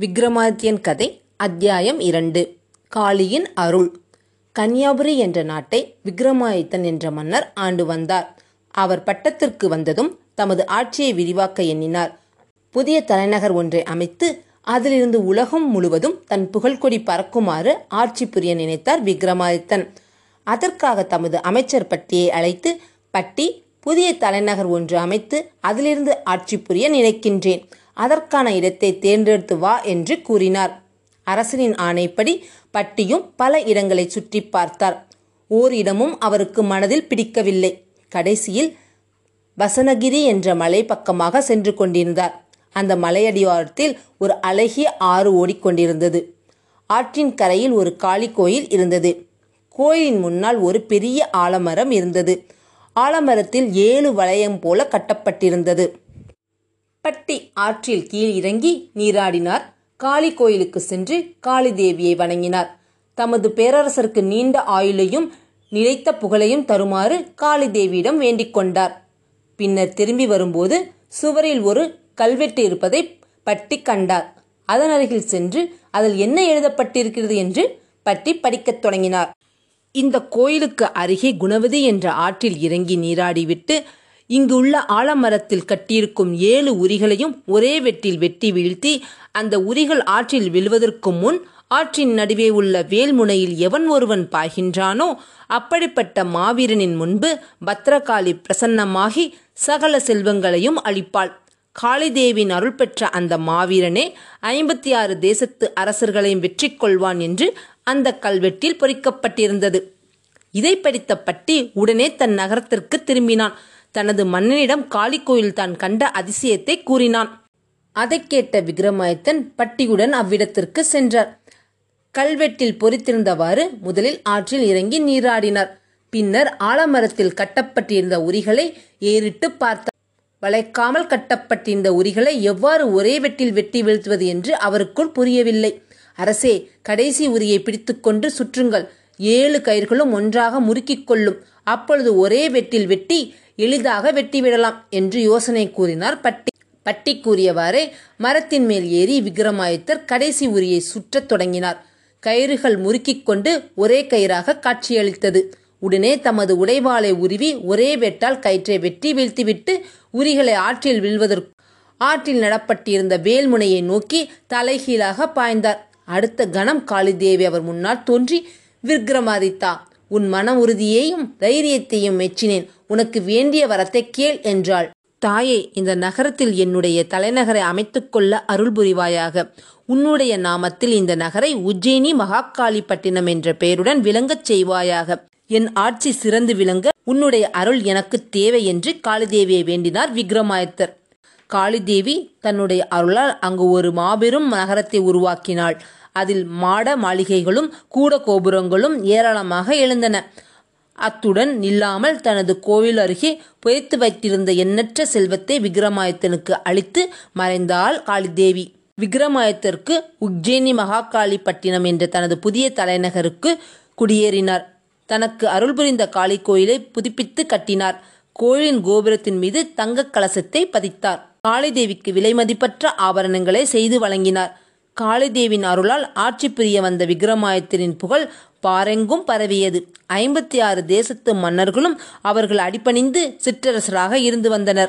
விக்ரமாதித்யன் கதை அத்தியாயம் இரண்டு. காளியின் அருள். கன்னியாபுரி என்ற நாட்டை விக்ரமாதித்தன் என்ற மன்னர் ஆண்டு வந்தார். அவர் பட்டத்திற்கு வந்ததும் தமது ஆட்சியை விரிவாக்க எண்ணினார். புதிய தலைநகர் ஒன்றை அமைத்து அதிலிருந்து உலகம் முழுவதும் தன் புகழ்கொடி பறக்குமாறு ஆட்சி புரிய நினைத்தார் விக்ரமாதித்தன். அதற்காக தமது அமைச்சர் பட்டியை அழைத்து பட்டி புதிய தலைநகர் ஒன்று அமைத்து அதிலிருந்து ஆட்சி புரிய நினைக்கின்றேன். அதற்கான இடத்தை தேர்ந்தெடுத்து வா என்று கூறினார். அரசனின் ஆணைப்படி பட்டியும் பல இடங்களை சுற்றி பார்த்தார். ஓர் இடமும் அவருக்கு மனதில் பிடிக்கவில்லை. கடைசியில் வசனகிரி என்ற மலை பக்கமாக சென்று கொண்டிருந்தார். அந்த மலையடிவாரத்தில் ஒரு அழகிய ஆறு ஓடிக்கொண்டிருந்தது ஆற்றின் கரையில் ஒரு காளி கோயில் இருந்தது. கோயிலின் முன்னால் ஒரு பெரிய ஆலமரம் இருந்தது. ஆலமரத்தில் ஏழு வளையம் போல கட்டப்பட்டிருந்தது. பட்டி ஆற்றில் கீழ் இறங்கி நீராடினார். காளி கோயிலுக்கு சென்று காளி தேவியை வணங்கினார். தமது பேரரசருக்கு நீண்ட ஆயுளையும் நிலைத்த புகழையும் தருமாறு காளி தேவியிடம் வேண்டிக் கொண்டார். பின்னர் திரும்பி வரும்போது சுவரில் ஒரு கல்வெட்டு இருப்பதை பட்டி கண்டார். அதன் அருகில் சென்று அதில் என்ன எழுதப்பட்டிருக்கிறது என்று பட்டி படிக்கத் தொடங்கினார். இந்த கோயிலுக்கு அருகே குணவதி என்ற ஆற்றில் இறங்கி நீராடிவிட்டு இங்கு உள்ள ஆலமரத்தில் கட்டியிருக்கும் ஏழு உரிகளையும் ஒரே வெட்டில் வெட்டி வீழ்த்தி அந்த உரிகள் ஆற்றில் விழுவதற்கு முன் ஆற்றின் நடுவே உள்ள வேல்முனையில் எவன் ஒருவன் பாய்கின்றானோ அப்படிப்பட்ட மாவீரனின் முன்பு பத்ரகாளி பிரசன்னமாகி சகல செல்வங்களையும் அளிப்பாள். காளிதேவின் அருள் பெற்ற அந்த மாவீரனே ஐம்பத்தி ஆறு தேசத்து அரசர்களையும் வெற்றி கொள்வான் என்று அந்த கல்வெட்டில் பொறிக்கப்பட்டிருந்தது. இதை படித்த பட்டி உடனே தன் நகரத்திற்கு திரும்பினான். தனது மன்னனிடம் காளி கோயில் தான் கண்ட அதிசயத்தை கூறினான். அதைக் கேட்ட விக்ரமாதித்தன் பட்டியுடன் அவ்விடத்திற்கு சென்றார். கல்வெட்டில் பொறித்திருந்தவாறு முதலில் ஆற்றில் இறங்கி நீராடினார். பின்னர் ஆலமரத்தில் கட்டப்பட்டிருந்த உரிகளை ஏறிட்டு பார்த்தார். வளைக்காமல் கட்டப்பட்டிருந்த உரிகளை எவ்வாறு ஒரே வெட்டில் வெட்டி வீழ்த்துவது என்று அவருக்குள் புரியவில்லை. அரசே கடைசி உரியை பிடித்துக்கொண்டு சுற்றுங்கள். ஏழு கயிர்களும் ஒன்றாக முறுக்கிக் கொள்ளும். அப்பொழுது ஒரே வெட்டில் வெட்டி எளிதாக வெட்டிவிடலாம் என்று யோசனை கூறினார். பட்டி பட்டி கூறியவாறே மரத்தின் மேல் ஏறி விக்ரமாதித்தர் கடைசி உரியை சுற்றத் தொடங்கினார். கயிறுகள் முறுக்கிக் கொண்டு ஒரே கயிறாக காட்சியளித்தது. உடனே தமது உடைவாளை உருவி ஒரே வெட்டால் கயிற்றை வெட்டி வீழ்த்திவிட்டு உரிகளை ஆற்றில் விழுவதற்கு ஆற்றில் நடப்பட்டிருந்த வேல்முனையை நோக்கி தலைகீழாக பாய்ந்தார். அடுத்த கணம் காளிதேவி அவர் முன்னால் தோன்றி விக்ரமாதித்தா உன் மன உறுதியையும் தைரியத்தையும் மெச்சினேன். உனக்கு வேண்டிய வரத்தை கேள் என்றாள். தாயே இந்த நகரத்தில் என்னுடைய தலைநகரை அமைத்துக்கொள்ள அருள் புரிவாயாக. உன்னுடைய நாமத்தில் இந்த நகரை உஜ்ஜயினி மகாகாளிப்பட்டினம் என்ற பெயருடன் விளங்கச் செய்வாயாக. என் ஆட்சி சிறந்து விளங்க உன்னுடைய அருள் எனக்கு தேவை என்று காளிதேவியை வேண்டினார் விக்ரமாதித்தர் காளிதேவி தன்னுடைய அருளால் அங்கு ஒரு மாபெரும் நகரத்தை உருவாக்கினாள். அதில் மாட மாளிகைகளும் கூட கோபுரங்களும் ஏராளமாக எழுந்தன. அத்துடன் நில்லாமல் தனது கோவில் அருகே புதைத்து வைத்திருந்த எண்ணற்ற செல்வத்தை விக்ரமாயத்தனுக்கு அளித்து மறைந்தாள் காளிதேவி. விக்ரமாதித்தருக்கு உஜ்ஜயினி மகாகாளிப்பட்டினம் என்ற தனது புதிய தலைநகருக்கு குடியேறினார். தனக்கு அருள் புரிந்த காளி கோயிலை புதுப்பித்து கட்டினார். கோயிலின் கோபுரத்தின் மீது தங்கக் கலசத்தை பதித்தார். காளிதேவிக்கு விலைமதிப்பற்ற ஆபரணங்களை செய்து வழங்கினார். காளிதேவின் அருளால் ஆட்சி புரிய வந்த விக்ரமாதித்தரின் புகழ் பாரெங்கும் பரவியது. ஐம்பத்தி ஆறு தேசத்து மன்னர்களும் அவர்கள் அடிபணிந்து சிற்றரசராக இருந்து வந்தனர்.